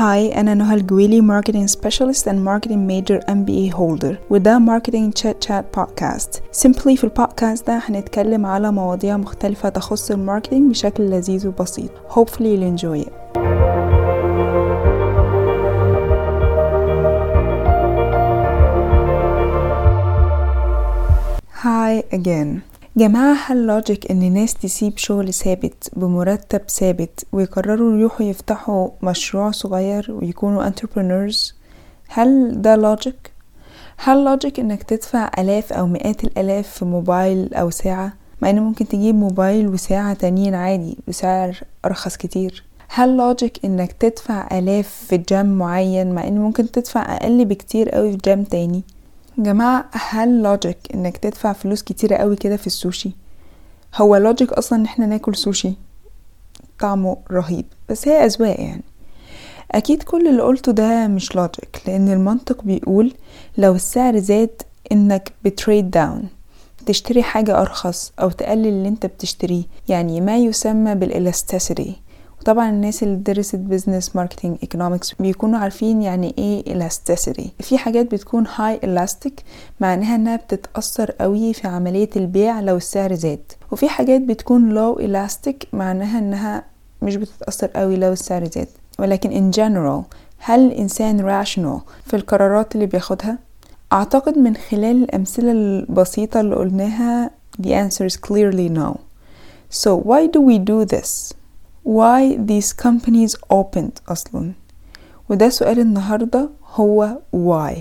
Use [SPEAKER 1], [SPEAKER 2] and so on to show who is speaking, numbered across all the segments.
[SPEAKER 1] Hi أنا نهى الجويلي marketing specialist and marketing major MBA holder. وده Marketing Chit Chat podcast simply في البودكاست ده هنتكلم على مواضيع مختلفة تخص الماركتينج بشكل لذيذ وبسيط hopefully you'll enjoy it. Hi again. جماعة هل logic إن ناس تسيب شغل ثابت بمرتب ثابت ويقرروا يروحوا يفتحوا مشروع صغير ويكونوا entrepreneurs. هل ده logic؟ هل logic إنك تدفع آلاف أو مئات الآلاف في موبايل أو ساعة؟ مع ان ممكن تجيب موبايل وساعة تانيين عادي بسعر أرخص كتير. هل logic إنك تدفع آلاف في جيم معين؟ مع ان ممكن تدفع أقل بكتير قوي في جيم تاني. جماعة هل logic إنك تدفع فلوس كتيرة قوي كده في السوشي؟ هو logic أصلا إن إحنا ناكل سوشي؟ طعمه رهيب بس هي أذواق يعني. أكيد كل اللي قلته ده مش logic لأن المنطق بيقول لو السعر زاد إنك بت trade down تشتري حاجة أرخص أو تقلل اللي أنت بتشتريه يعني ما يسمى بال elasticity وطبعا الناس اللي درست business marketing economics بيكونوا عارفين يعني إيه elasticity في حاجات بتكون high elastic معناها إنها بتتأثر قوي في عملية البيع لو السعر زاد وفي حاجات بتكون low elastic معناها إنها مش بتتأثر قوي لو السعر زاد ولكن in general هل الإنسان rational في القرارات اللي بياخدها؟ أعتقد من خلال الأمثلة البسيطة اللي قلناها the answer is clearly no so why do we do this? Why these companies opened أصلا. وده سؤال النهاردة هو why.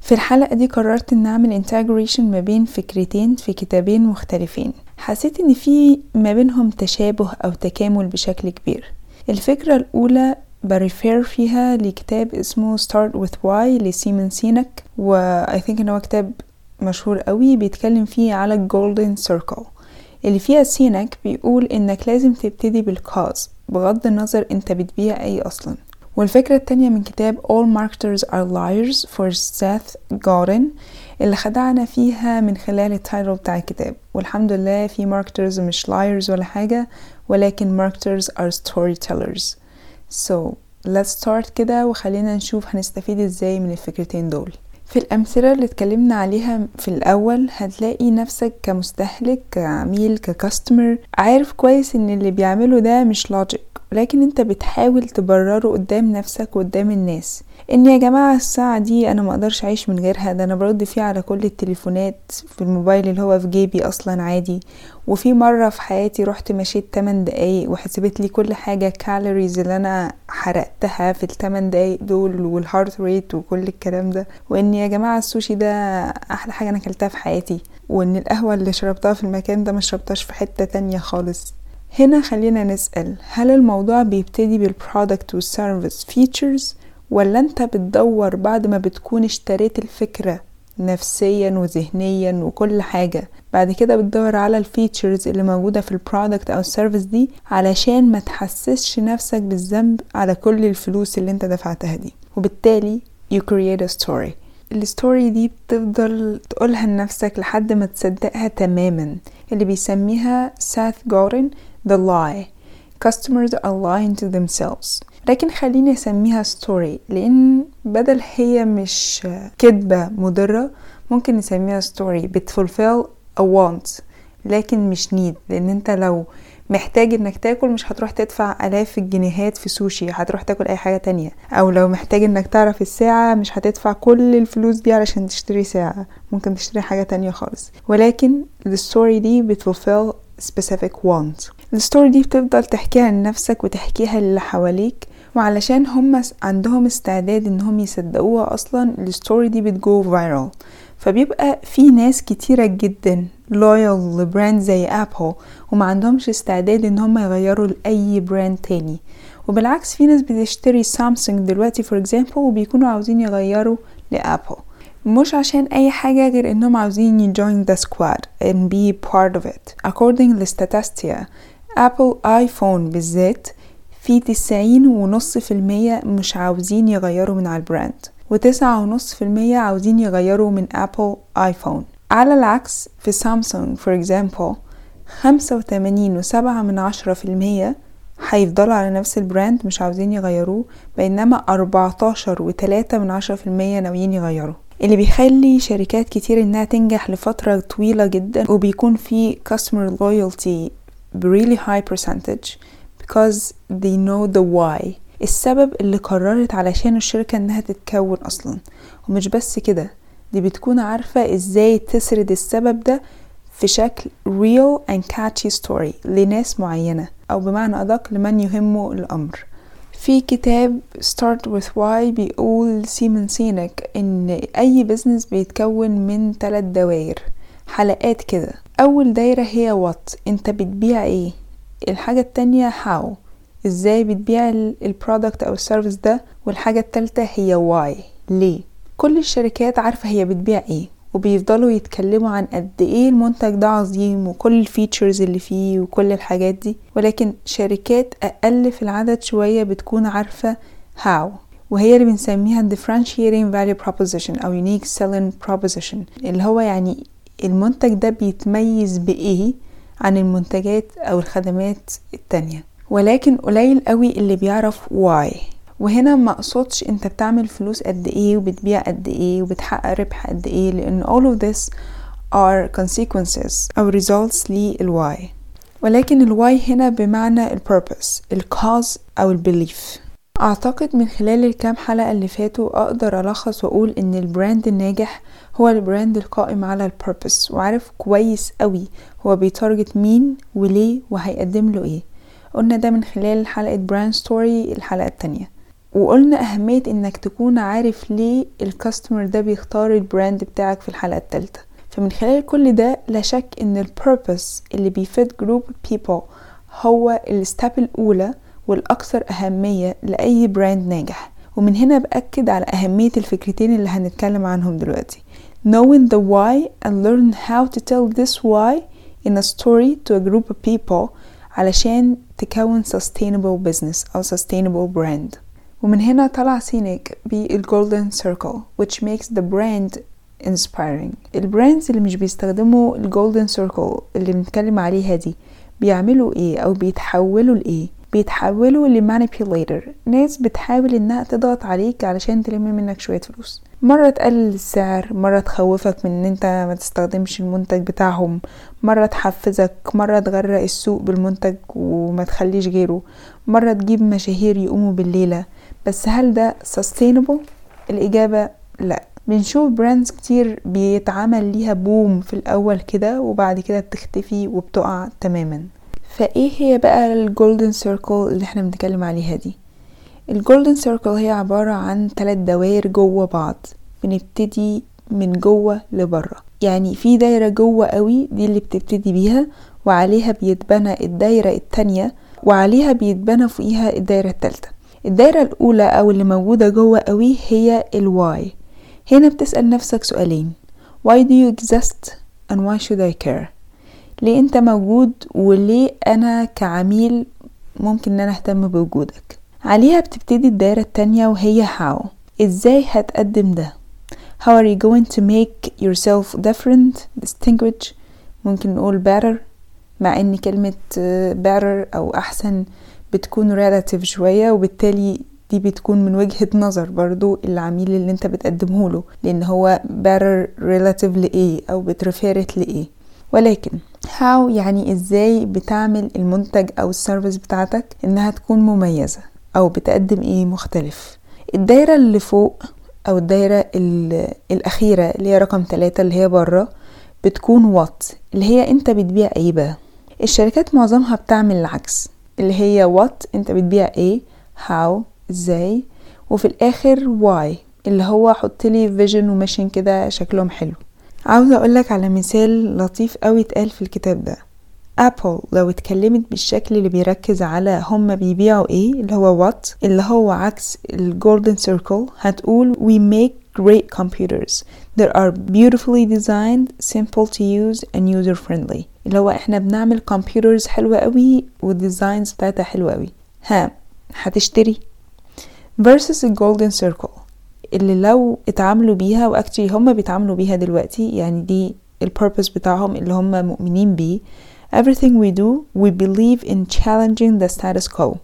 [SPEAKER 1] في الحلقة دي قررت إن أعمل integration ما بين فكرتين في كتابين مختلفين. حسيت إن في ما بينهم تشابه أو تكامل بشكل كبير. الفكرة الأولى ب refer فيها لكتاب اسمه Start with Why لسيمون سينك و I think إن هو كتاب مشهور قوي بيتكلم فيه على ال golden circle اللي فيها سينك بيقول إنك لازم تبتدي بال cause بغض النظر أنت بتبيع إيه أصلا. والفكرة التانية من كتاب All Marketers Are Liars for Seth Godin اللي خدعنا فيها من خلال ال title بتاع الكتاب. والحمد لله في marketers مش liars ولا حاجة ولكن marketers are storytellers. So let's start كده وخلينا نشوف هنستفيد إزاي من الفكرتين دول. في الأمثلة اللي اتكلمنا عليها في الأول هتلاقي نفسك كمستهلك كعميل ككاستمر عارف كويس إن اللي بيعمله ده مش لوجيك ولكن انت بتحاول تبرره قدام نفسك وقدام الناس. إن يا جماعة الساعة دي أنا مقدرش أعيش من غيرها ده أنا برد فيه على كل التليفونات في الموبايل اللي هو في جيبي أصلا عادي. وفي مرة في حياتي رحت مشيت 8 دقايق وحسبت لي كل حاجة calories اللي أنا حرقتها في الثمان دقايق دول وال heart rate وكل الكلام ده. وإن يا جماعة السوشي ده أحلى حاجة أنا أكلتها في حياتي. وإن القهوة اللي شربتها في المكان ده ما شربتهاش في حتة تانية خالص. هنا خلينا نسأل هل الموضوع بيبتدي بال product وال service features ولا انت بتدور بعد ما بتكون اشتريت الفكرة نفسيا وذهنيا وكل حاجة بعد كده بتدور على ال features اللي موجودة في ال product أو ال service دي علشان ما تحسسش نفسك بالذنب على كل الفلوس اللي انت دفعتها دي؟ وبالتالي you create a story. ال story دي بتفضل تقولها لنفسك لحد ما تصدقها تماما اللي بيسميها سيث جودن the lie. Customers are lying to themselves. لكن خليني أسميها story لأن بدل هي مش كذبة مضرة ممكن نسميها story بت fulfill a want لكن مش need. لأن أنت لو محتاج إنك تاكل مش هتروح تدفع آلاف الجنيهات في سوشي هتروح تاكل أي حاجة تانية. أو لو محتاج إنك تعرف الساعة مش هتدفع كل الفلوس دي علشان تشتري ساعة. ممكن تشتري حاجة تانية خالص. ولكن ال story دي بت fulfill specific want. ال story دي بتفضل تحكيها لنفسك وتحكيها للي حواليك وعلشان هم عندهم استعداد إنهم يصدقوها أصلا ال story دي بت go viral فبيبقى في ناس كتيرة جدا loyal ل brand زي Apple وما عندهمش استعداد إن هم يغيروا لأي brand تاني. وبالعكس في ناس بتشتري سامسونج دلوقتي for example وبيكونوا عاوزين يغيروا ل Apple مش عشان أي حاجة غير إنهم عاوزين ي join the squad and be part of it. According ل Statista Apple iPhone بالذات في تسعين ونص في المية مش عاوزين يغيروا من على ال brand وتسعة ونص في المية عاوزين يغيروا من Apple iPhone على العكس في Samsung for example خمسة وتمانين وسبعة من عشرة في المية هيفضلوا على نفس ال brand مش عاوزين يغيروه بينما 14 وتلاتة من عشرة في المية ناويين يغيروا اللي بيخلي شركات كتير إنها تنجح لفترة طويلة جدا وبيكون في customer loyalty really high percentage because they know the why. السبب اللي قررت علشان الشركة إنها تتكون أصلا. ومش بس كده دي بتكون عارفة إزاي تسرد السبب ده في شكل real and catchy story لناس معينة أو بمعنى أدق لمن يهمه الأمر. في كتاب Start with Why بيقول سيمون سينك إن أي بزنس بيتكون من ثلاث دوائر. حلقات كده. أول دايرة هي what أنت بتبيع إيه؟ الحاجة التانية how إزاي بتبيع ال product أو ال service ده؟ والحاجة التالتة هي why ليه؟ كل الشركات عارفة هي بتبيع إيه وبيفضلوا يتكلموا عن قد إيه المنتج ده عظيم وكل ال features اللي فيه وكل الحاجات دي. ولكن شركات أقل في العدد شوية بتكون عارفة how وهي اللي بنسميها differentiating value proposition أو unique selling proposition اللي هو يعني المنتج ده بيتميز بإيه عن المنتجات أو الخدمات التانية؟ ولكن قليل قوي اللي بيعرف why. وهنا ما أقصدش أنت بتعمل فلوس قد إيه وبتبيع قد إيه وبتحقق ربح قد إيه لأن all of this are consequences أو results لل why ولكن ال why هنا بمعنى ال purpose ال cause أو ال belief أعتقد من خلال الكام حلقة اللي فاتوا أقدر ألخص وأقول إن ال brand الناجح هو ال brand القائم على ال purpose وعارف كويس قوي هو بي target مين وليه وهيقدم له إيه. قلنا ده من خلال حلقة brand story الحلقة التانية. وقلنا أهمية إنك تكون عارف ليه ال customer ده بيختار ال brand بتاعك في الحلقة التالتة. فمن خلال كل ده لا شك إن ال purpose اللي بيفيد group people هو ال step الأولى والأكثر أهمية لأي brand ناجح. ومن هنا بأكد على أهمية الفكرتين اللي هنتكلم عنهم دلوقتي. Knowing the why and learn how to tell this why in a story to a group of people علشان تكون sustainable business أو sustainable brand. ومن هنا طلع سينيك بال golden circle which makes the brand inspiring. ال brands اللي مش بيستخدموا ال golden circle اللي بنتكلم عليها دي بيعملوا إيه أو بيتحولوا لإيه؟ بيتحولوا ل manipulator. ناس بتحاول إنها تضغط عليك علشان تلم منك شوية فلوس. مرة تقلل السعر مرة تخوفك من إن أنت ما تستخدمش المنتج بتاعهم. مرة تحفزك مرة تغرق السوق بالمنتج وما تخليش غيره. مرة تجيب مشاهير يقوموا بالليلة. بس هل ده sustainable؟ الإجابة لا. بنشوف brands كتير بيتعمل ليها boom في الأول كده وبعد كده بتختفي وبتقع تماما. فإيه هي بقى ال golden circle اللي إحنا بنتكلم عليها دي؟ ال golden circle هي عبارة عن ثلاث دوائر جوه بعض بنبتدي من جوه لبرة. يعني في دايرة جوه قوي دي اللي بتبتدي بيها وعليها بيتبنى الدايرة التانية وعليها بيتبنى فوقيها الدايرة التالتة. الدايرة الأولى أو اللي موجودة جوه قوي هي الواي هنا بتسأل نفسك سؤالين. Why do you exist and why should I care? ليه انت موجود وليه أنا كعميل ممكن إن أنا أهتم بوجودك؟ عليها بتبتدي الدايرة التانية وهي how. إزاي هتقدم ده؟ How are you going to make yourself different distinguish ممكن نقول better مع إن كلمة better أو أحسن بتكون relative شوية وبالتالي دي بتكون من وجهة نظر برضو العميل اللي أنت بتقدمه له لأن هو better relative لإيه أو بترفيرت لإيه. ولكن how يعني إزاي بتعمل المنتج أو السيرفيس بتاعتك إنها تكون مميزة أو بتقدم إيه مختلف. الدايرة اللي فوق أو الدايرة الأخيرة اللي هي رقم ثلاثة اللي هي بره بتكون what اللي هي أنت بتبيع إيه بقى. الشركات معظمها بتعمل العكس اللي هي what أنت بتبيع إيه how إزاي وفي الآخر why اللي هو حط لي vision و mission كده شكلهم حلو. عاوزة أقولك على مثال لطيف قوي اتقال في الكتاب ده. Apple لو اتكلمت بالشكل اللي بيركز على هما بيبيعوا إيه اللي هو what اللي هو عكس ال golden circle هتقول we make great computers. That are beautifully designed simple to use and user friendly اللي هو إحنا بنعمل computers حلوة قوي وال designs بتاعتها حلوة قوي ها هتشتري. Versus ال golden circle اللي لو اتعاملوا بيها و actually هم بيتعاملوا بيها دلوقتي يعني دي البيربس بتاعهم اللي هم مؤمنين بيه everything we do we believe in challenging the status quo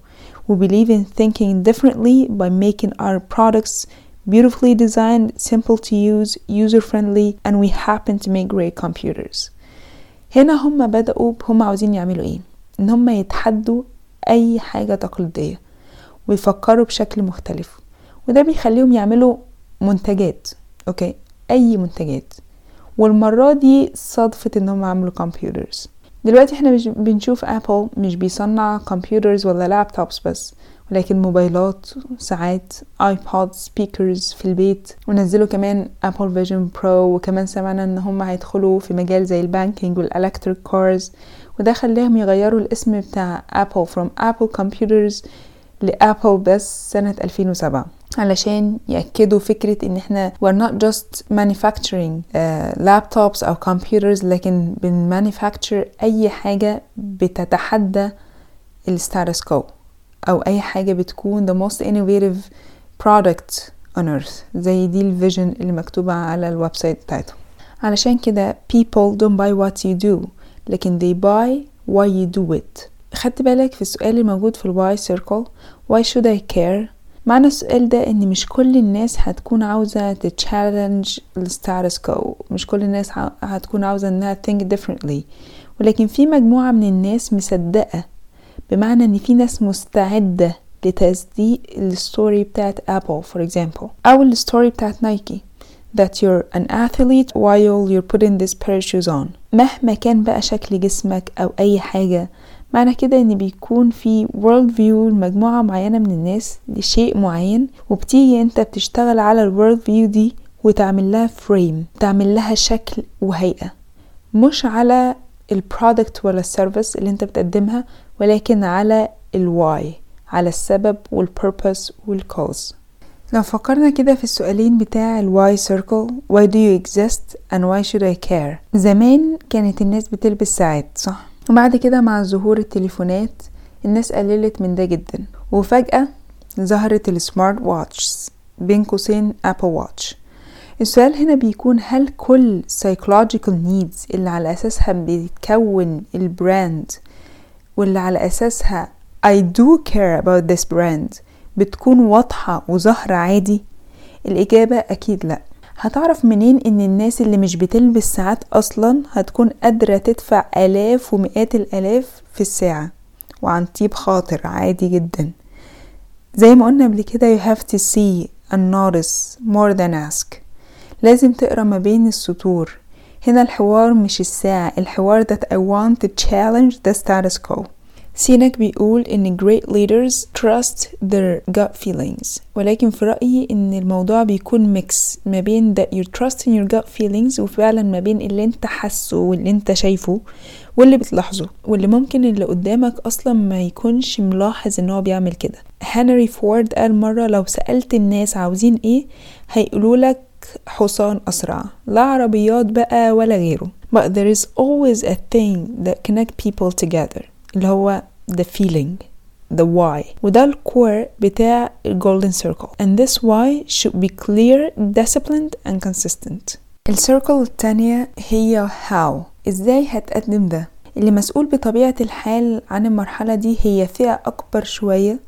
[SPEAKER 1] we believe in thinking differently by making our products beautifully designed simple to use user friendly and we happen to make great computers هنا هم بدأوا هم عاوزين يعملوا إيه ان هم يتحدوا اي حاجة تقليدية ويفكروا بشكل مختلف وده بيخليهم يعملوا منتجات أوكي؟ أي منتجات. والمرة دي صدفة ان هم عملوا computers دلوقتي إحنا مش بنشوف Apple مش بيصنع computers ولا laptops بس ولكن موبايلات ساعات iPod speakers في البيت ونزلوا كمان Apple Vision Pro وكمان سمعنا إن هم هيدخلوا في مجال زي ال banking وال electric cars وده خلاهم يغيروا الاسم بتاع Apple from Apple computers ل Apple بس سنة 2007 علشان يأكدوا فكرة إن إحنا we're not just manufacturing uh, laptops أو computers لكن بن manufacture أي حاجة بتتحدى ال status quo أو أي حاجة بتكون the most innovative product on earth زي دي ال vision اللي مكتوبة على ال website بتاعتهم. علشان كده people don't buy what you do لكن they buy why you do it. خدت بالك في السؤال الموجود في ال why circle why should I care معنى السؤال ده إن مش كل الناس هتكون عاوزة ت challenge ال status quo مش كل الناس هتكون عاوزة إنها think differently. ولكن في مجموعة من الناس مصدقة بمعنى إن في ناس مستعدة لتصديق ال story بتاعت Apple for example أو ال story بتاعت Nike that you're an athlete while you're putting this pair of shoes on. مهما كان بقى شكل جسمك أو أي حاجة معنى كده إن بيكون في world view لمجموعة معينة من الناس لشيء معين وبتيجي أنت بتشتغل على ال world view دي وتعمل لها frame تعمل لها شكل وهيئة. مش على ال product ولا ال service اللي أنت بتقدمها ولكن على ال why على السبب وال purpose وال cause لو فكرنا كده في السؤالين بتاع ال why circle why do you exist and why should I care زمان كانت الناس بتلبس ساعات صح؟ وبعد كده مع ظهور التليفونات الناس قللت من ده جدا وفجأة ظهرت ال smart watches بين قوسين Apple Watch السؤال هنا بيكون هل كل psychological needs اللي على أساسها بيتكون ال brand واللي على أساسها I do care about this brand بتكون واضحة وظاهرة عادي؟ الإجابة أكيد لأ. هتعرف منين إن الناس اللي مش بتلبس ساعات أصلا هتكون قادرة تدفع آلاف ومئات الآلاف في الساعة؟ وعن طيب خاطر عادي جدا. زي ما قلنا قبل كده you have to see and notice more than ask. لازم تقرأ ما بين السطور. هنا الحوار مش الساعة الحوار that I want to challenge the status quo. سينك بيقول إن great leaders trust their gut feelings. ولكن في رأيي إن الموضوع بيكون mix ما بين that you trust in your gut feelings وفعلا ما بين اللي أنت حاسه واللي أنت شايفه واللي بتلاحظه. واللي ممكن اللي قدامك أصلا ما يكونش ملاحظ إن هو بيعمل كده. هنري فورد قال مرة لو سألت الناس عاوزين إيه هيقولولك حصان أسرع. لا عربيات بقى ولا غيره. But there is always a thing that connect people together. اللي هو the feeling the why. وده ال core بتاع golden circle. And this why should be clear disciplined and consistent. ال circle التانية هي how. إزاي هتقدم ده؟ اللي مسؤول بطبيعة الحال عن المرحلة دي هي فئة أكبر شوية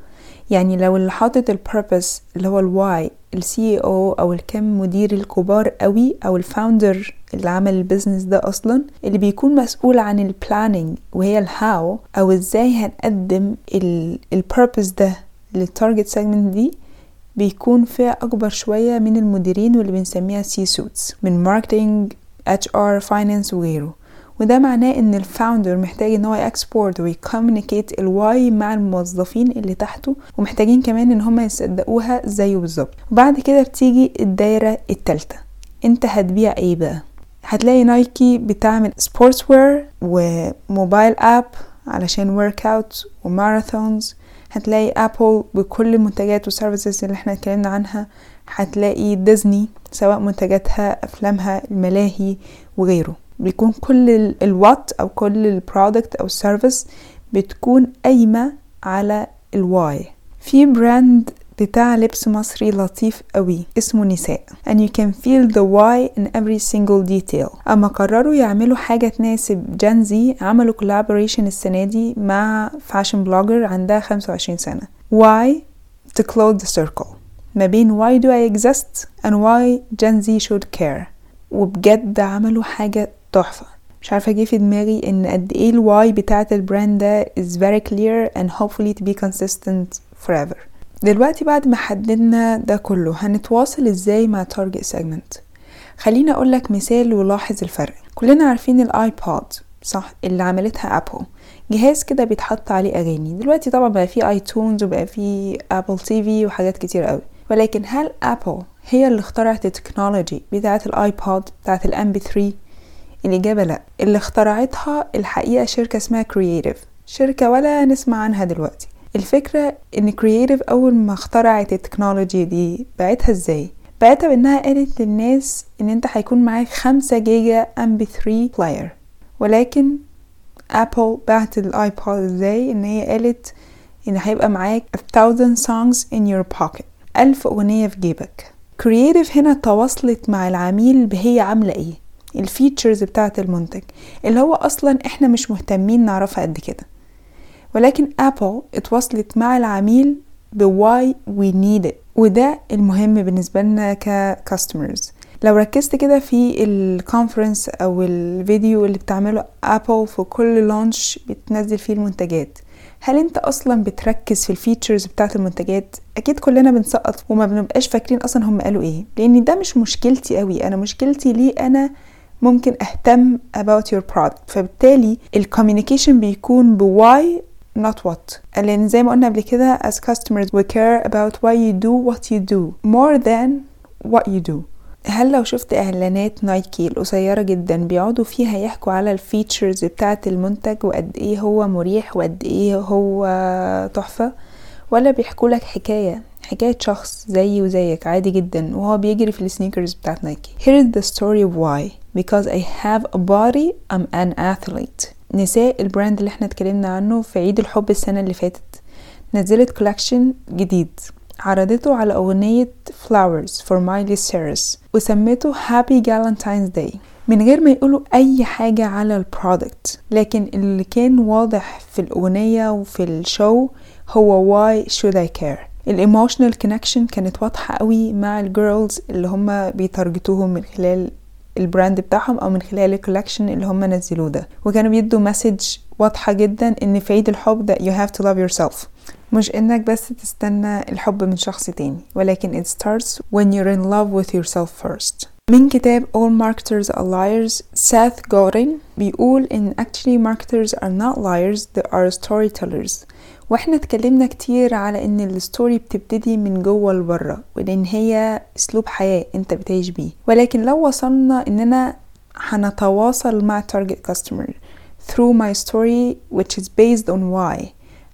[SPEAKER 1] يعني لو اللي حاطط ال purpose اللي هو ال why ال CEO أو الكم مدير الكبار قوي أو ال founder اللي عمل ال business ده أصلا اللي بيكون مسؤول عن ال planning وهي ال how أو إزاي هنقدم ال purpose ده لل target segment دي بيكون فئة أكبر شوية من المديرين واللي بنسميها C-suites من marketing HR finance وغيره. وده معناه إن ال founder محتاج إن هو ي export وي communicate ال why مع الموظفين اللي تحته ومحتاجين كمان إن هم يصدقوها زيه بالظبط. وبعد كده بتيجي الدايرة التالتة. أنت هتبيع إيه بقى؟ هتلاقي Nike بتعمل sportswear و mobile app علشان workout و marathons هتلاقي Apple بكل المنتجات وال services اللي إحنا اتكلمنا عنها. هتلاقي ديزني سواء منتجاتها أفلامها الملاهي وغيره. بيكون كل ال what أو كل ال product أو ال service بتكون قايمة على ال why في brand بتاع لبس مصري لطيف قوي اسمه نساء. And you can feel the why in every single detail. أما قرروا يعملوا حاجة تناسب Gen Z عملوا collaboration السنة دي مع fashion blogger عندها 25 سنة. Why to close the circle. ما بين why do I exist and why Gen Z should care. وبجد عملوا حاجة تحفة. مش عارفة جه في دماغي إن قد إيه ال why بتاعة ال brand ده is very clear and hopefully to be consistent forever. دلوقتي بعد ما حددنا ده كله هنتواصل إزاي مع target segment خليني اقولك مثال ولاحظ الفرق. كلنا عارفين ال iPod صح؟ اللي عملتها Apple جهاز كده بيتحط عليه أغاني. دلوقتي طبعا بقى فيه iTunes وبقى فيه Apple TV وحاجات كتير قوي. ولكن هل Apple هي اللي اخترعت ال technology بتاعة ال iPod بتاعة ال MP3 الإجابة لأ. اللي اخترعتها الحقيقة شركة اسمها Creative شركة ولا نسمع عنها دلوقتي. الفكرة إن Creative أول ما اخترعت ال technology دي بعتها إزاي؟ بعتها بإنها قالت للناس إن أنت هيكون معاك خمسة جيجا MP3 player ولكن Apple بعت ال iPod إزاي؟ إن هي قالت إن هيبقى معاك a thousand songs in your pocket. ألف أغنية في جيبك. Creative هنا تواصلت مع العميل بهي عاملة إيه؟ ال features بتاعة المنتج اللي هو أصلا إحنا مش مهتمين نعرفها قد كده. ولكن Apple اتواصلت مع العميل ب why we need it وده المهم بالنسبة لنا ك customers لو ركزت كده في ال conference أو الفيديو اللي بتعمله Apple في كل launch بتنزل فيه المنتجات. هل أنت أصلا بتركز في ال features بتاعت المنتجات؟ أكيد كلنا بنسقف وما بنبقاش فاكرين أصلا هم قالوا إيه لأن ده مش مشكلتي قوي أنا مشكلتي ليه أنا ممكن أهتم about your product. فبالتالي ال communication بيكون ب why not what. لأن زي ما قلنا قبل كده as customers we care about why you do what you do more than what you do. هل لو شفت إعلانات Nike القصيرة جدا بيقعدوا فيها يحكوا على ال features بتاعة المنتج وقد إيه هو مريح وقد إيه هو تحفة؟ ولا بيحكوا لك حكاية؟ حكاية شخص زيي وزيك عادي جدا وهو بيجري في ال sneakers بتاعت Nike. Here is the story of why. Because I have a body I'm an athlete. نساء ال brand اللي إحنا اتكلمنا عنه في عيد الحب السنة اللي فاتت. نزلت collection جديد. عرضته على أغنية Flowers for Miley Cyrus. وسميته Happy Valentine's Day. من غير ما يقولوا أي حاجة على ال product لكن اللي كان واضح في الأغنية وفي ال show هو Why should I care. ال emotional connection كانت واضحة قوي مع ال girls اللي هم بي target وهم من خلال ال brand بتاعهم أو من خلال ال collection اللي هم نزلوه ده. وكانوا بيدوا message واضحة جدا إن في عيد الحب ده you have to love yourself. مش إنك بس تستنى الحب من شخص تاني ولكن it starts when you're in love with yourself first. من كتاب All Marketers are Liars ساث جورين بيقول إن actually marketers are not liars they are storytellers. وإحنا اتكلمنا كتير على إن الستوري بتبتدي من جوه لبرة وإن هي أسلوب حياة أنت بتعيش بيه. ولكن لو وصلنا إننا هنتواصل مع target customer through my story which is based on why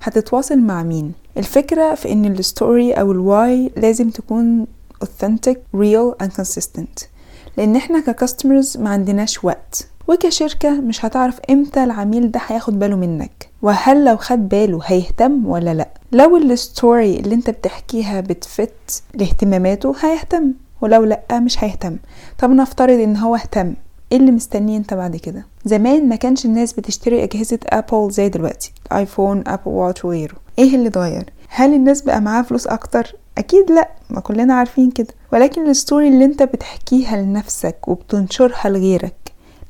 [SPEAKER 1] هتتواصل مع مين؟ الفكرة في إن ال story أو ال why لازم تكون authentic real and consistent. لأن إحنا ك customers ما عندناش وقت. وكشركة مش هتعرف إمتى العميل ده هياخد باله منك. وهل لو خد باله هيهتم ولا لأ؟ لو ال story اللي أنت بتحكيها بت fit لاهتماماته هيهتم ولو لأ مش هيهتم. طب نفترض إن هو اهتم إيه اللي مستنيه أنت بعد كده؟ زمان ما كانش الناس بتشتري أجهزة Apple زي دلوقتي iPhone Apple Watch وغيره إيه اللي اتغير؟ هل الناس بقى معاها فلوس أكتر؟ أكيد لأ ما كلنا عارفين كده. ولكن ال story اللي أنت بتحكيها لنفسك وبتنشرها لغيرك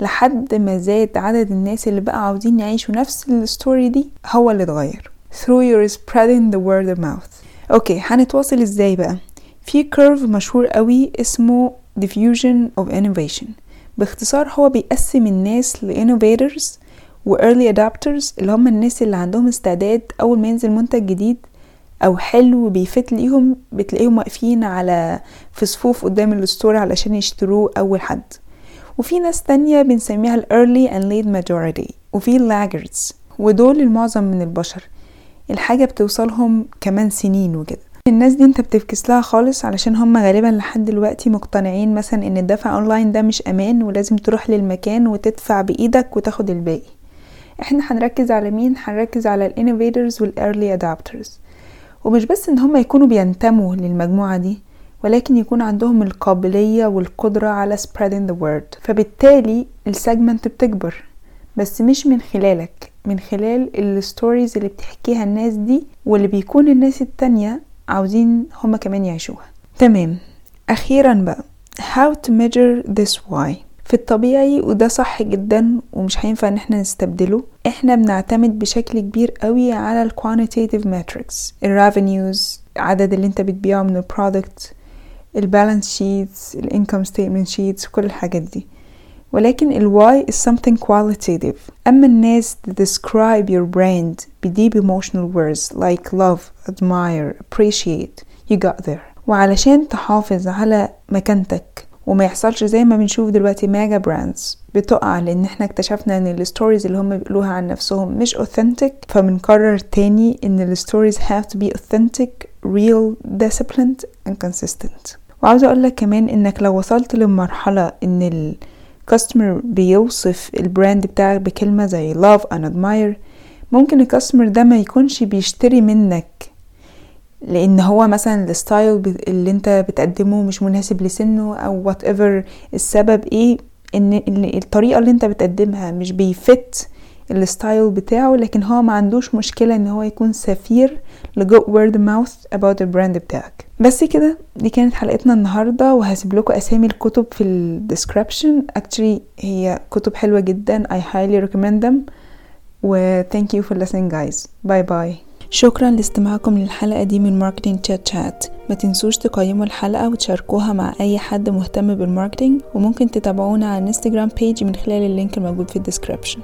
[SPEAKER 1] لحد ما زاد عدد الناس اللي بقى عاوزين يعيشوا نفس ال story دي هو اللي اتغير. Through your spreading the word of mouth. okay هنتواصل إزاي بقى؟ في curve مشهور قوي اسمه diffusion of innovation. باختصار هو بيقسم الناس ل innovators و early adopters اللي هم الناس اللي عندهم استعداد أول ما ينزل منتج جديد أو حلو بي fit ليهم بتلاقيهم واقفين على في صفوف قدام ال store علشان يشتروه أول حد. وفي ناس تانية بنسميها ال early and late majority وفي laggards ودول المعظم من البشر. الحاجة بتوصلهم كمان سنين وكده. الناس دي انت بتفكس لها خالص علشان هم غالبا لحد دلوقتي مقتنعين مثلا إن الدفع اونلاين ده مش أمان ولازم تروح للمكان وتدفع بإيدك وتاخد الباقي. إحنا هنركز على مين؟ هنركز على ال innovators وال early adopters ومش بس إن هم يكونوا بينتموا للمجموعة دي ولكن يكون عندهم القابلية والقدرة على spreading the word. فبالتالي ال segment بتكبر. بس مش من خلالك من خلال ال stories اللي بتحكيها الناس دي واللي بيكون الناس التانية عاوزين هما كمان يعيشوها. تمام. أخيرا بقى how to measure this why. في الطبيعي وده صح جدا ومش هينفع إن إحنا نستبدله. إحنا بنعتمد بشكل كبير قوي على ال quantitative metrics ال revenues عدد اللي أنت بتبيعه من ال product ال balance sheets ال income statement sheets كل الحاجات دي. ولكن ال why is something qualitative. أما الناس to describe your brand ب deep emotional words like love, admire, appreciate you got there. وعلشان تحافظ على مكانتك وما يحصلش زي ما بنشوف دلوقتي mega brands بتقع لأن إحنا اكتشفنا إن ال stories اللي هم بيقولوها عن نفسهم مش authentic. فبنكرر تاني إن ال stories have to be authentic real disciplined and consistent. وعاوزة أقول لك كمان إنك لو وصلت لمرحلة إن ال customer بيوصف ال brand بتاعك بكلمة زي love and admire ممكن ال customer ده ما يكونش بيشتري منك لأن هو مثلا ال style اللي انت بتقدمه مش مناسب لسنه أو whatever السبب إيه ان الطريقة اللي انت بتقدمها مش بي fit ال style بتاعه لكن هو ما عندوش مشكلة ان هو يكون سفير ل good word mouth about ال brand بتاعك. بس كده دي كانت حلقتنا النهاردة وهسيب لكم أسامي الكتب في ال description actually هي كتب حلوة جدا I highly recommend them. و thank you for listening guys. bye bye شكرا لاستماعكم للحلقة دي من ماركتينج تشات شات ما تنسوش تقيموا الحلقة وتشاركوها مع أي حد مهتم بال marketing وممكن تتابعونا على الانستجرام page من خلال ال link الموجود في ال description